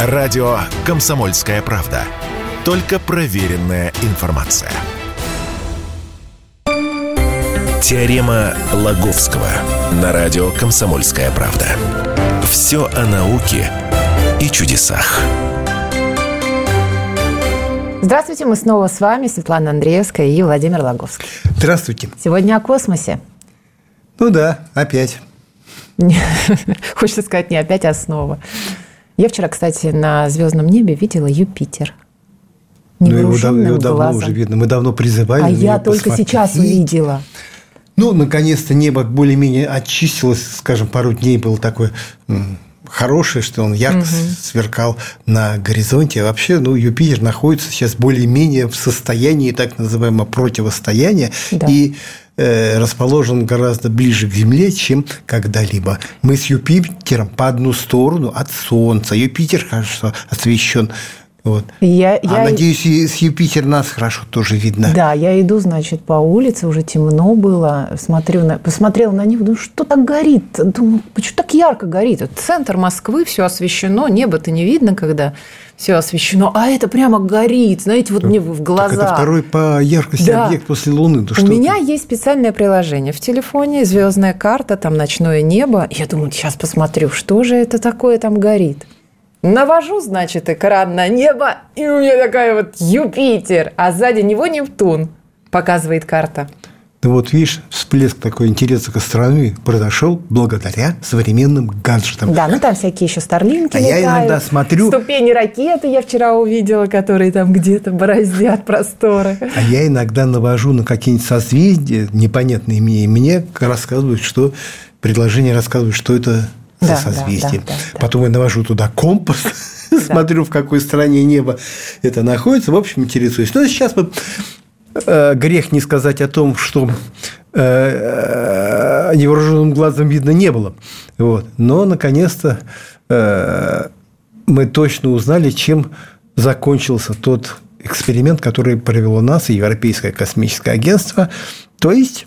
Радио «Комсомольская правда». Только проверенная информация. Теорема Лаговского на радио «Комсомольская правда». Все о науке и чудесах. Здравствуйте, мы снова с вами, Светлана Андреевская и Владимир Лаговский. Здравствуйте. Сегодня о космосе. Ну да, опять. Хочется сказать, не опять, а снова. Я вчера, кстати, на звездном небе видела Юпитер. Ну, его, его давно глазом. уже видно. Мы давно призывали. А я только посмотреть. сейчас увидела. Ну, наконец-то небо более-менее очистилось. Скажем, пару дней было такое хорошее, что он ярко угу. сверкал на горизонте. А вообще, ну, Юпитер находится сейчас более-менее в состоянии так называемого противостояния. Да. И расположен гораздо ближе к Земле, чем когда-либо. Мы с Юпитером по одну сторону от Солнца. Юпитер, хорошо освещен вот. Я, а я... надеюсь, и с Юпитер нас хорошо тоже видно. Да, я иду, значит, по улице, уже темно было, смотрю на, посмотрела на него, думаю, что так горит? Думаю, почему так ярко горит? Центр Москвы, все освещено, небо-то не видно, когда все освещено, а это прямо горит, знаете, вот мне в глаза. Так это второй по яркости да. объект после Луны. Да У меня это? есть специальное приложение в телефоне, звездная карта, там ночное небо. Я думаю, сейчас посмотрю, что же это такое там горит. Навожу, значит, экран на небо, и у меня такая вот Юпитер, а сзади него Нептун, показывает карта. Ну вот видишь, всплеск такой интереса к астрономии произошел благодаря современным гаджетам. Да, ну там всякие еще старлинки А летают, я иногда смотрю... Ступени ракеты я вчера увидела, которые там где-то бороздят просторы. А я иногда навожу на какие-нибудь созвездия, непонятные мне, и мне рассказывают, что предложение рассказывают, что это за да, созвездие. Да, да, да, Потом я навожу туда компас, да. смотрю, в какой стране небо это находится. В общем, интересуюсь. Но сейчас мы грех не сказать о том, что э, невооруженным глазом видно не было. Вот. Но, наконец-то, э, мы точно узнали, чем закончился тот эксперимент, который провело нас и Европейское космическое агентство. То есть,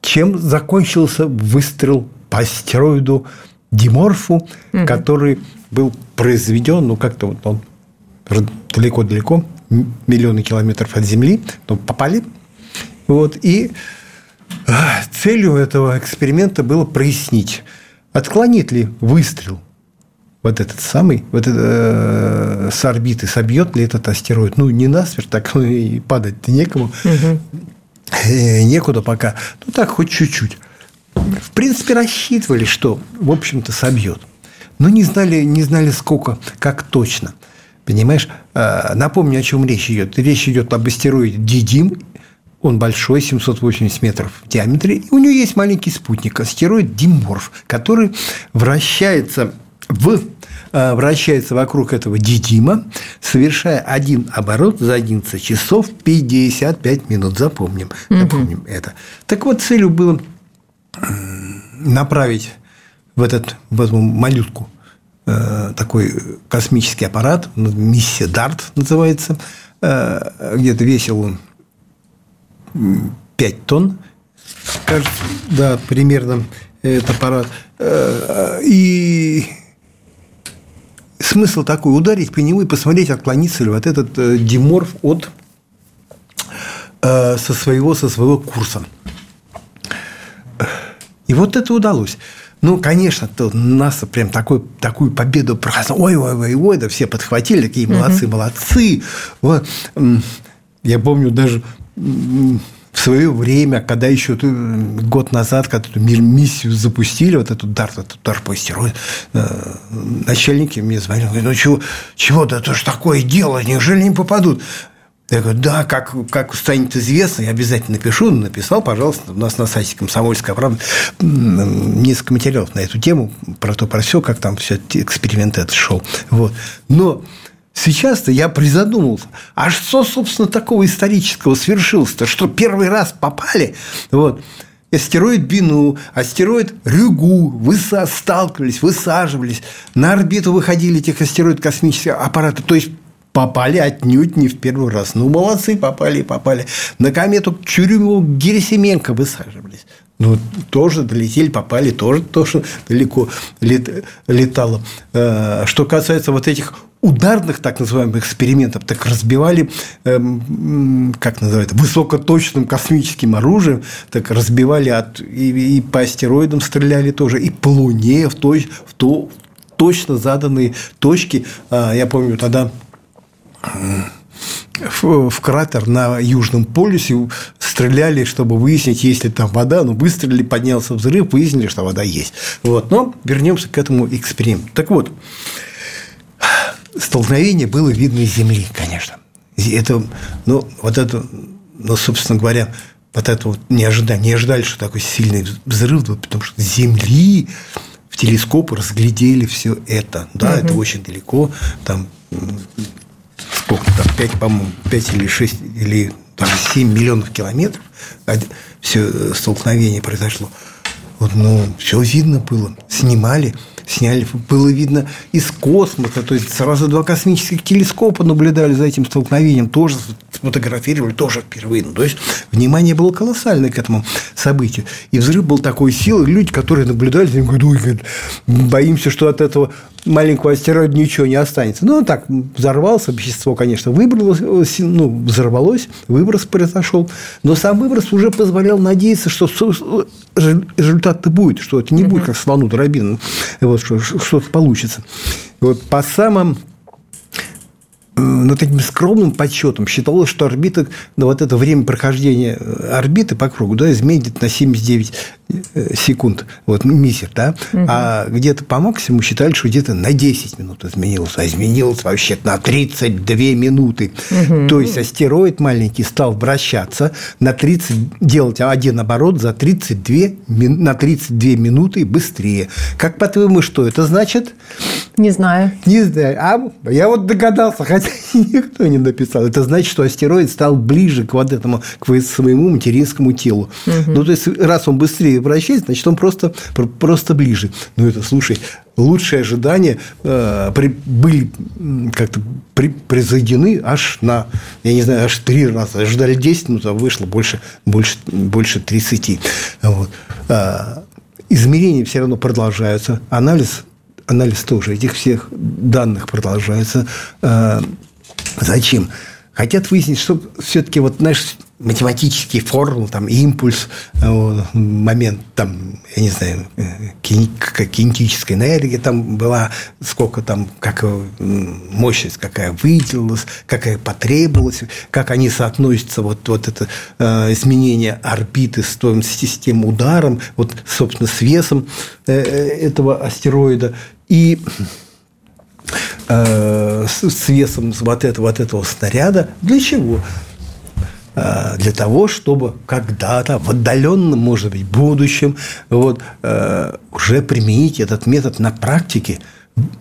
чем закончился выстрел по астероиду Диморфу, угу. который был произведен, ну, как-то вот он далеко-далеко миллионы километров от Земли, но попали. Вот, и а, целью этого эксперимента было прояснить, отклонит ли выстрел вот этот самый, вот это, э, с орбиты, собьет ли этот астероид. Ну, не насмерть, так ну, и падать-то некому. Угу. Э, некуда пока. Ну, так, хоть чуть-чуть. В принципе, рассчитывали, что, в общем-то, собьет. Но не знали, не знали сколько, как точно – Понимаешь? А, напомню, о чем речь идет. Речь идет об астероиде Дидим. Он большой, 780 метров в диаметре. И у него есть маленький спутник, астероид Диморф, который вращается в а, вращается вокруг этого Дидима, совершая один оборот за 11 часов 55 минут. Запомним, запомним угу. это. Так вот, целью было направить в, этот, в эту малютку такой космический аппарат, ну, миссия Дарт называется, э, где-то весил он 5 тонн, кажется, да, примерно этот аппарат. Э, и смысл такой, ударить по нему и посмотреть, отклонится ли вот этот диморф от со своего, со своего курса. И вот это удалось. Ну, конечно, то нас прям такой, такую победу праздновали. Ой, ой, ой, ой, да все подхватили, такие молодцы, угу. молодцы. Вот. Я помню даже в свое время, когда еще год назад, когда эту миссию запустили, вот эту дар, этот дар по астероид, э, начальники мне звонили, говорят, ну чего, чего, да это же такое дело, неужели не попадут? Я говорю, да, как, как станет известно, я обязательно напишу. Написал, пожалуйста, у нас на сайте «Комсомольская правда» несколько материалов на эту тему, про то, про все, как там все эксперимент этот шел. Вот. Но сейчас-то я призадумался, а что, собственно, такого исторического свершилось-то, что первый раз попали, вот, астероид Бину, астероид Рюгу выса сталкивались, высаживались, на орбиту выходили этих астероид космических аппаратов, то есть попали отнюдь не в первый раз. Ну, молодцы, попали, попали. На комету Чурюмову Герасименко высаживались. Ну, тоже долетели, попали, тоже, тоже далеко лет, летало. Э, что касается вот этих ударных так называемых экспериментов, так разбивали, эм, как называют, высокоточным космическим оружием, так разбивали от, и, и по астероидам стреляли тоже, и по Луне в, той, в то, точно заданные точки. А, я помню тогда в, в кратер на Южном полюсе стреляли, чтобы выяснить, есть ли там вода. Ну, выстрелили, поднялся взрыв, выяснили, что вода есть. Вот. Но вернемся к этому эксперименту. Так вот, столкновение было видно из Земли, конечно. Это, ну, вот это, ну, собственно говоря, вот это вот не ожидали, не ожидали, что такой сильный взрыв, потому что с Земли в телескоп разглядели все это. Да, угу. это очень далеко, там сколько там, 5, по-моему, 5 или 6, или там 7 миллионов километров все э, столкновение произошло. Вот, ну, все видно было. Снимали сняли, было видно из космоса, то есть сразу два космических телескопа наблюдали за этим столкновением, тоже сфотографировали, тоже впервые. Ну, то есть внимание было колоссальное к этому событию. И взрыв был такой силы, люди, которые наблюдали, они говорят, ой, говорят, боимся, что от этого маленького астероида ничего не останется. Ну, так, взорвался, вещество, конечно, выбралось, ну, взорвалось, выброс произошел, но сам выброс уже позволял надеяться, что результат-то будет, что это не будет как слону дробину, вот, что что-то получится. Вот по самым над этим скромным подсчетом считалось, что орбита, ну, вот это время прохождения э, орбиты по кругу, да, изменит на 79 э, секунд, вот, мизер, да, угу. а где-то по максимуму считали, что где-то на 10 минут изменилось, а изменилось вообще на 32 минуты. Угу. То есть, астероид маленький стал вращаться на 30, делать один оборот за 32, на 32 минуты быстрее. Как по-твоему, что это значит? Не знаю. Не знаю. А я вот догадался, хотя никто не написал. Это значит, что астероид стал ближе к вот этому, к своему материнскому телу. Угу. Ну, то есть, раз он быстрее вращается, значит, он просто, просто ближе. Ну, это, слушай, лучшие ожидания э, при, были как-то при, произведены аж на, я не знаю, аж три раза. Ожидали 10 минут, а вышло больше, больше, больше 30. Вот. А, измерения все равно продолжаются. Анализ анализ тоже этих всех данных продолжается. А, зачем? Хотят выяснить, что все-таки вот, знаешь, математические формулы, там, импульс, э, момент, там, я не знаю, э, кинетическая энергия там была, сколько там, как э, мощность какая выделилась, какая потребовалась, как они соотносятся, вот, вот это изменение орбиты с твоим системой ударом, вот, собственно, с весом этого астероида. И э, с весом вот этого, вот этого снаряда. Для чего? Э, для того, чтобы когда-то в отдаленном, может быть, будущем вот, э, уже применить этот метод на практике,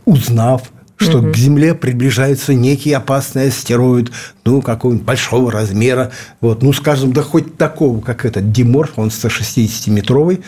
узнав, что угу. к Земле приближается некий опасный астероид, ну, какого-нибудь большого размера, вот, ну, скажем, да хоть такого, как этот Диморф, он 160-метровый,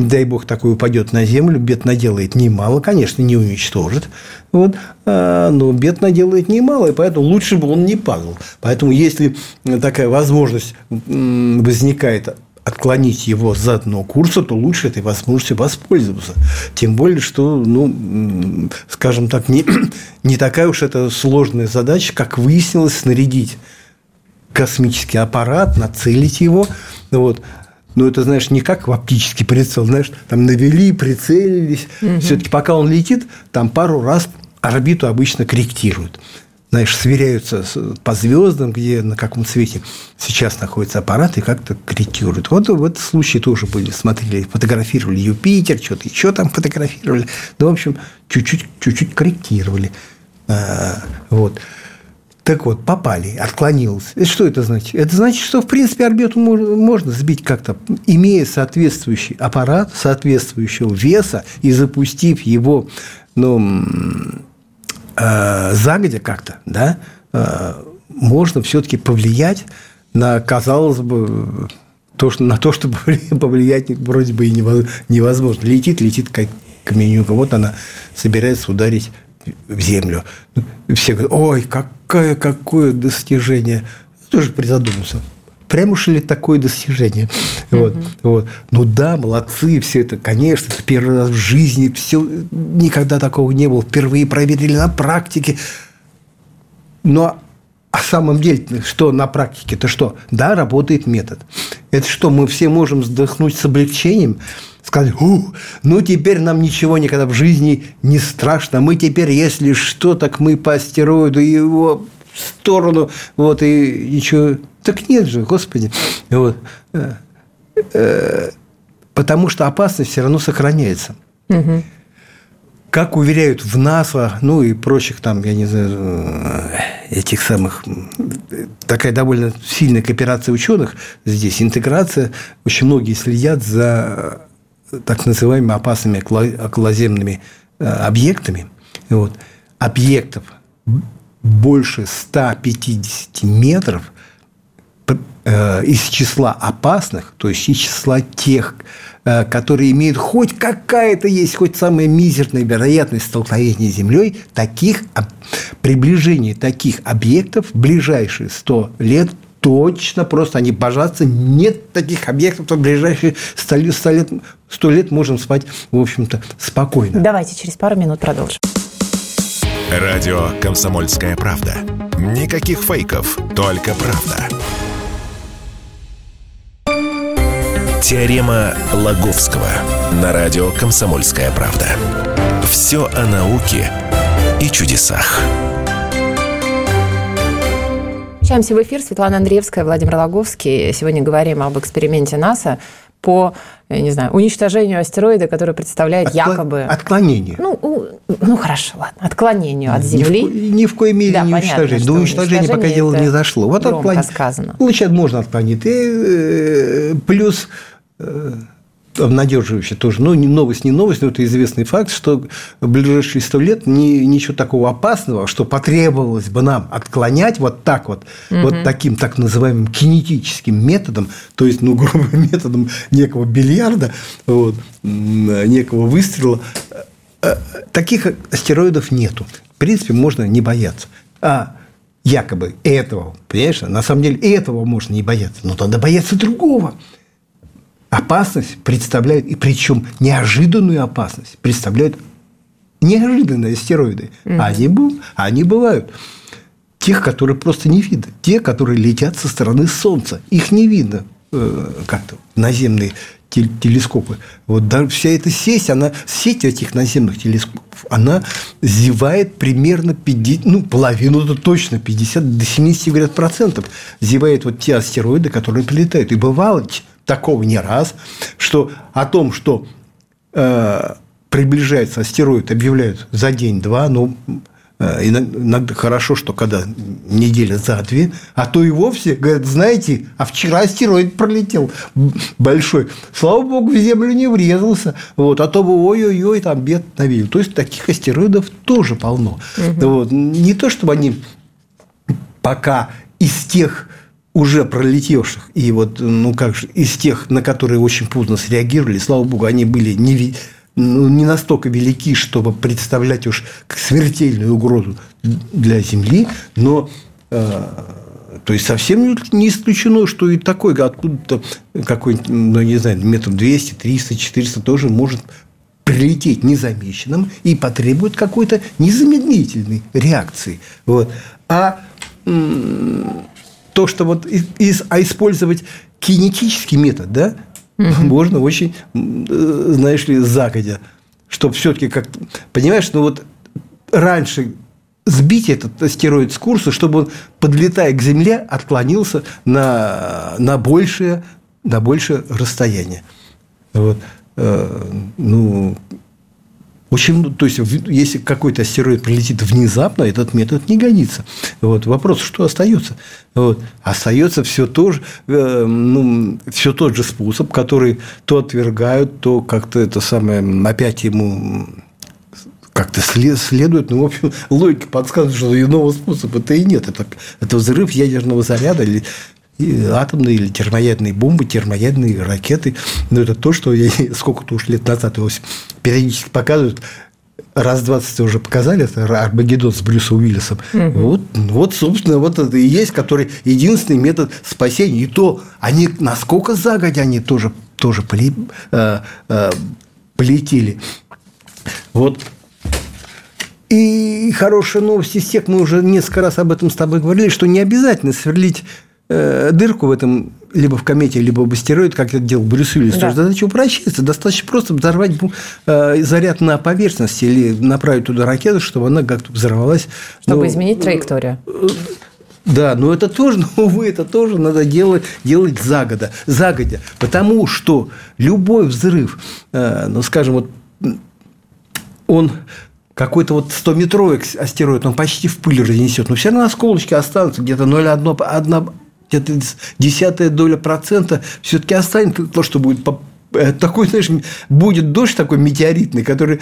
не дай бог такой упадет на землю, бед наделает немало, конечно, не уничтожит, вот, а, но бед наделает немало, и поэтому лучше бы он не падал. Поэтому, если такая возможность возникает отклонить его с заданного курса, то лучше этой возможностью воспользоваться. Тем более, что, ну, скажем так, не, не такая уж это сложная задача, как выяснилось, снарядить космический аппарат, нацелить его, вот, но это, знаешь, не как в оптический прицел, знаешь, там навели, прицелились. Угу. Все-таки пока он летит, там пару раз орбиту обычно корректируют. Знаешь, сверяются по звездам, где на каком цвете сейчас находится аппарат, и как-то корректируют. Вот в этом случае тоже были, смотрели, фотографировали Юпитер, что-то еще там фотографировали. Ну, в общем, чуть-чуть, чуть-чуть корректировали. А, вот. Так вот, попали, отклонилось. Что это значит? Это значит, что, в принципе, орбиту можно сбить как-то, имея соответствующий аппарат, соответствующего веса, и запустив его ну, э, загодя как-то, да, э, можно все-таки повлиять на, казалось бы, то, что, на то, чтобы повлиять вроде бы и невозможно. Летит, летит как каменюка. Вот она собирается ударить в землю. Все говорят, ой, какое, какое достижение. Я тоже призадумался. прям уж ли такое достижение. Вот, вот. Ну да, молодцы, все это, конечно, это первый раз в жизни, все, никогда такого не было, впервые проверили на практике. Но а самом деле, что на практике, это что? Да, работает метод. Это что, мы все можем вздохнуть с облегчением, сказать, У, ну теперь нам ничего никогда в жизни не страшно, мы теперь, если что, так мы по астероиду его в сторону, вот, и ничего. Так нет же, Господи. Вот. Э, э, потому что опасность все равно сохраняется. Угу как уверяют в НАСА, ну и прочих там, я не знаю, этих самых, такая довольно сильная кооперация ученых здесь, интеграция, очень многие следят за так называемыми опасными околоземными э, объектами. Вот. Объектов больше 150 метров э, из числа опасных, то есть из числа тех, Э, которые имеют хоть какая-то есть, хоть самая мизерная вероятность столкновения с Землей, таких, приближение таких объектов в ближайшие 100 лет точно просто они божатся. Нет таких объектов, то в ближайшие 100 лет, 100 лет, 100 лет можем спать, в общем-то, спокойно. Давайте через пару минут продолжим. Радио «Комсомольская правда». Никаких фейков, только правда. Теорема Лаговского на радио «Комсомольская правда». Все о науке и чудесах. Возвращаемся в эфир. Светлана Андреевская, Владимир Логовский. Сегодня говорим об эксперименте НАСА по, я не знаю, уничтожению астероида, который представляет Отклон... якобы... Отклонение. Ну, ну, хорошо, ладно. Отклонению от Земли. Ни в, ни в коей мере да, не понятно, уничтожение. До уничтожения пока дело не зашло. Вот отклонение. сказано. Сейчас можно отклонить. И, э, плюс обнадеживающе тоже. Ну, не новость, не новость, но это известный факт, что в ближайшие сто лет ни, ничего такого опасного, что потребовалось бы нам отклонять вот так вот, угу. вот таким так называемым кинетическим методом, то есть, ну, грубым методом некого бильярда, вот, некого выстрела, э, таких астероидов нету. В принципе, можно не бояться. А якобы этого, понимаешь, на самом деле этого можно не бояться, но тогда бояться другого – опасность представляет, и причем неожиданную опасность представляют неожиданные астероиды. Угу. Они, они бывают. Тех, которые просто не видно. Те, которые летят со стороны Солнца. Их не видно э, как-то наземные телескопы. Вот даже вся эта сеть, она, сеть этих наземных телескопов, она зевает примерно 50, ну, половину, это точно, 50 до 70, говорят, процентов зевает вот те астероиды, которые прилетают. И бывало такого не раз, что о том, что э, приближается астероид, объявляют за день-два, ну, э, иногда хорошо, что когда неделя за две, а то и вовсе, говорят, знаете, а вчера астероид пролетел большой. Слава богу, в Землю не врезался. Вот, а то бы ой-ой-ой, там бед навели. То есть, таких астероидов тоже полно. Угу. Вот. Не то, чтобы они пока из тех уже пролетевших, и вот, ну как же, из тех, на которые очень поздно среагировали, слава богу, они были не, ну, не настолько велики, чтобы представлять уж смертельную угрозу для Земли, но э, то есть совсем не исключено, что и такой откуда-то какой-нибудь, ну, не знаю, метров 200, 300, 400 тоже может прилететь незамеченным и потребует какой-то незамедлительной реакции. Вот. А то, что вот из, а использовать кинетический метод, да, угу. можно очень, э, знаешь ли, загодя, чтобы все-таки как, понимаешь, ну вот раньше сбить этот астероид с курса, чтобы он, подлетая к Земле, отклонился на, на, большее, на большее расстояние. Вот. Э, ну, очень, то есть, если какой-то астероид прилетит внезапно, этот метод не годится. Вот. Вопрос, что остается? Вот. Остается все, то же, э, ну, все тот же способ, который то отвергают, то как-то это самое, опять ему как-то следует, ну, в общем, логика подсказывает, что иного способа-то и нет. Это, это взрыв ядерного заряда или атомные или термоядные бомбы, термоядные ракеты. Но это то, что я сколько-то уж лет назад его периодически показывают. раз 20 уже показали, это Армагеддон с Брюсом Уиллисом. Угу. Вот, вот, собственно, вот это и есть, который единственный метод спасения. И то они, насколько загодя они тоже, тоже поли, э, э, полетели. Вот. И хорошая новость из тех, мы уже несколько раз об этом с тобой говорили, что не обязательно сверлить Э, дырку в этом либо в комете, либо в астероид, как это делал Брюс Уиллис. Да. Задача упрощается. Достаточно просто взорвать э, заряд на поверхности или направить туда ракету, чтобы она как-то взорвалась. Чтобы но, изменить траекторию. Э, да, но это тоже, увы, это тоже надо делать, делать загодя, загодя. Потому что любой взрыв, ну, скажем, вот он какой-то вот 100-метровый астероид, он почти в пыль разнесет, но все равно осколочки останутся где-то 0,1 где-то десятая доля процента все-таки останется то, что будет э, такой, знаешь, будет дождь такой метеоритный, который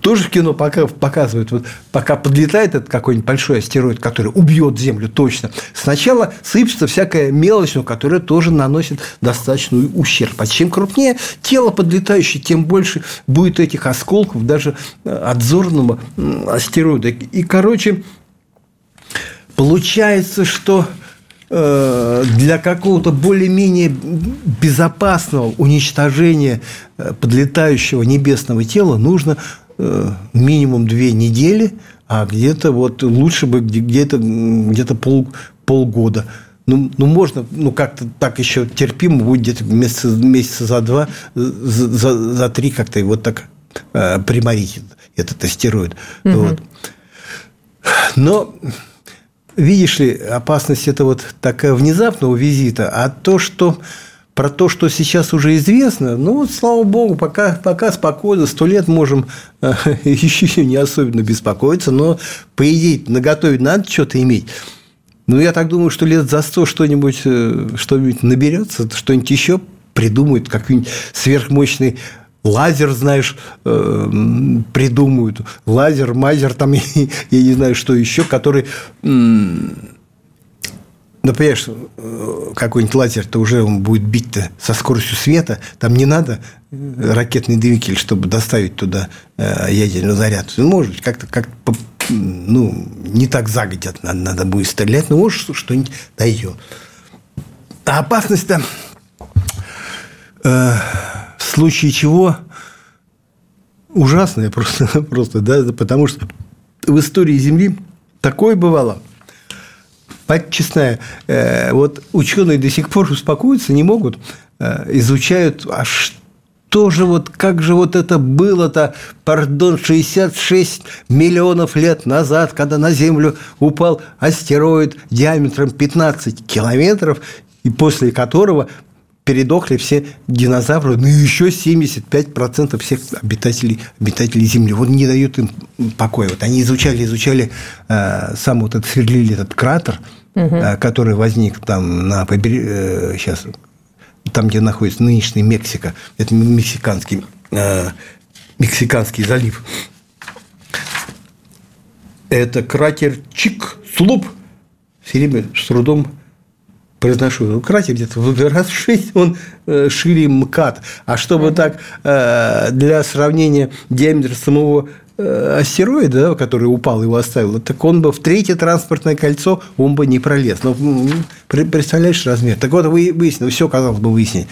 тоже в кино пока показывают. Вот пока подлетает этот какой-нибудь большой астероид, который убьет Землю точно, сначала сыпется всякая мелочь, но которая тоже наносит достаточный ущерб. А чем крупнее тело подлетающее, тем больше будет этих осколков даже э, от зорного астероида. И, короче, получается, что для какого-то более-менее безопасного уничтожения э, подлетающего небесного тела нужно э, минимум две недели, а где-то вот лучше бы где-то где пол, полгода. Ну, ну, можно, ну, как-то так еще терпимо будет где-то месяца, месяца за два, за, за, за три как-то вот так э, приморить этот астероид. Угу. Вот. Но видишь ли, опасность это вот такая внезапного визита, а то, что про то, что сейчас уже известно, ну, слава богу, пока, пока спокойно, сто лет можем э, еще не особенно беспокоиться, но, по идее, наготове надо что-то иметь. Ну, я так думаю, что лет за сто что-нибудь э, что наберется, что-нибудь еще придумают, какой-нибудь сверхмощный лазер, знаешь, э, придумают, лазер, мазер, там, я не знаю, что еще, который Например, э, какой-нибудь лазер-то уже он будет бить-то со скоростью света, там не надо э, ракетный двигатель, чтобы доставить туда ядерный заряд. Ну, может быть, как-то как ну, не так загодят надо, надо будет стрелять, но может что-нибудь дойдет. А опасность-то в случае чего ужасное просто, просто да, потому что в истории Земли такое бывало. Мать честная, э, вот ученые до сих пор успокоиться не могут, э, изучают, а что же вот, как же вот это было-то, пардон, 66 миллионов лет назад, когда на Землю упал астероид диаметром 15 километров, и после которого передохли все динозавры, ну и еще 75% всех обитателей, обитателей Земли. Вот не дают им покоя. Вот они изучали, изучали э, сам вот этот, сверлили этот кратер, угу. э, который возник там на побережье, э, сейчас, там, где находится нынешняя Мексика, это мексиканский, э, мексиканский залив. Это кратер Чик-Слуп. Все время с трудом произношу, кратер где-то раз в 6 он э, шире МКАД. А чтобы так э, для сравнения диаметр самого э, астероида, да, который упал, его оставил, так он бы в третье транспортное кольцо он бы не пролез. Но представляешь размер? Так вот, выяснилось, все казалось бы выяснить.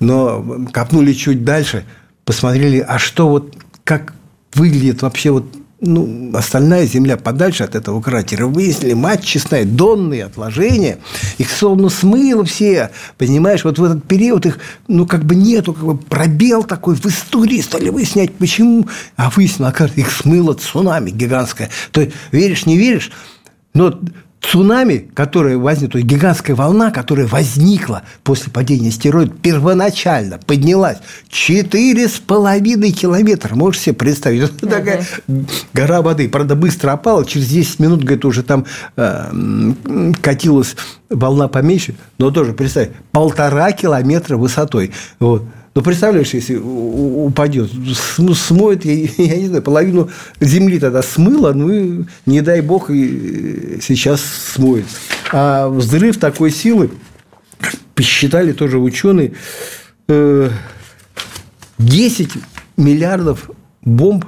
Но копнули чуть дальше, посмотрели, а что вот, как выглядит вообще вот ну, остальная земля подальше от этого кратера, выяснили, мать честная, донные отложения, их словно смыло все, понимаешь, вот в этот период их, ну, как бы нету, как бы пробел такой в истории, стали выяснять, почему, а выяснилось, оказывается, их смыло цунами гигантское. То есть, веришь, не веришь, но цунами, которое возникло, то есть гигантская волна, которая возникла после падения астероида, первоначально поднялась четыре с половиной километра. Можешь себе представить? Это такая гора воды. Правда, быстро опала. Через 10 минут, говорит, уже там э, катилась волна поменьше. Но тоже, представь, полтора километра высотой. Вот. Ну, представляешь, если упадет, смоет, я, я не знаю, половину земли тогда смыло, ну, и, не дай бог, и сейчас смоет. А взрыв такой силы, посчитали тоже ученые, 10 э, миллиардов бомб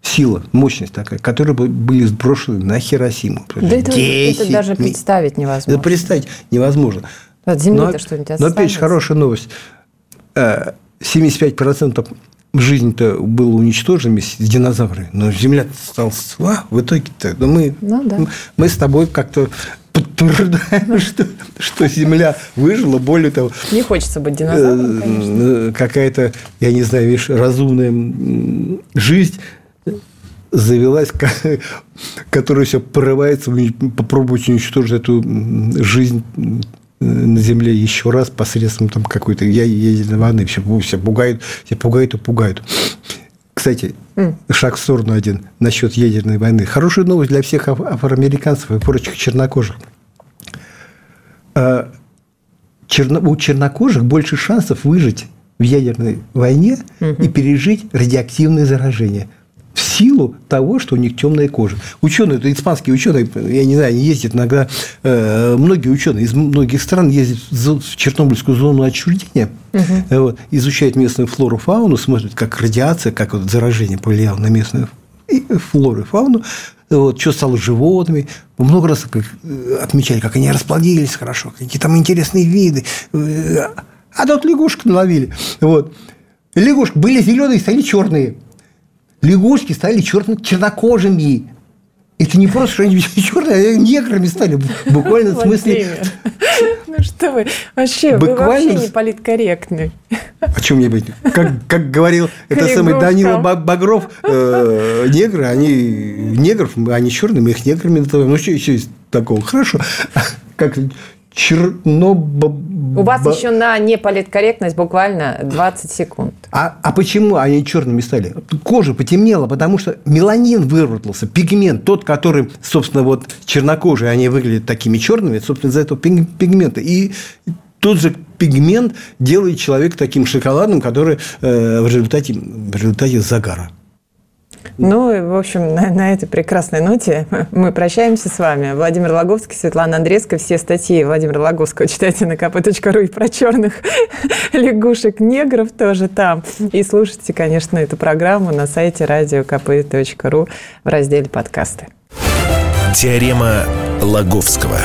сила, мощность такая, которые были сброшены на Хиросиму. Да это, это даже представить невозможно. Это представить невозможно. От земли-то что-нибудь останется. Но опять же, хорошая новость. 75% э, жизни-то было уничтожено вместе с динозаврами, но Земля осталась. А, в итоге-то ну, мы, ну, да. мы с тобой как-то подтверждаем, что, что Земля выжила, более того... Не хочется быть динозавром, э, Какая-то, я не знаю, видишь, разумная жизнь завелась, которая все порывается попробовать уничтожить эту жизнь на Земле еще раз посредством там какой-то ядерной войны. Все, все пугают, все пугают и пугают. Кстати, mm. шаг в сторону один насчет ядерной войны. Хорошая новость для всех афроамериканцев и прочих чернокожих. А, черно, у чернокожих больше шансов выжить в ядерной войне mm-hmm. и пережить радиоактивное заражение в силу того, что у них темная кожа. Ученые, это испанские ученые, я не знаю, они ездят иногда, э, многие ученые из многих стран ездят в Чернобыльскую зону отчуждения, угу. вот, изучают местную флору, фауну, смотрят, как радиация, как вот заражение повлияло на местную флору и фауну, вот, что стало с животными. Много раз как, э, отмечали, как они расплодились хорошо, какие там интересные виды. Э, а тут лягушек наловили. Вот. Лягушки были зеленые, стали черные лягушки стали черно чернокожими. Это не просто, что они черные, а неграми стали. Буквально в смысле... Ну что вы, вообще, вы вообще не политкорректны. О чем мне быть? Как, как говорил это самый Данила Багров, э, негры, они негров, они черные, мы их неграми называем. Ну, что еще есть такого? Хорошо. Как Чернобыль. У вас еще на неполиткорректность буквально 20 секунд. А, а почему они черными стали? Кожа потемнела, потому что меланин выработался, пигмент, тот, который, собственно, вот чернокожие, они выглядят такими черными, собственно, из-за этого пигмента. И тот же пигмент делает человека таким шоколадным, который э, в, результате, в результате загара. Ну, в общем, на, на этой прекрасной ноте мы прощаемся с вами. Владимир Логовский, Светлана Андрейская. Все статьи Владимира Логовского читайте на kp.ru и про черных лягушек-негров тоже там. И слушайте, конечно, эту программу на сайте радиокп.ру в разделе «Подкасты». Теорема Лаговского.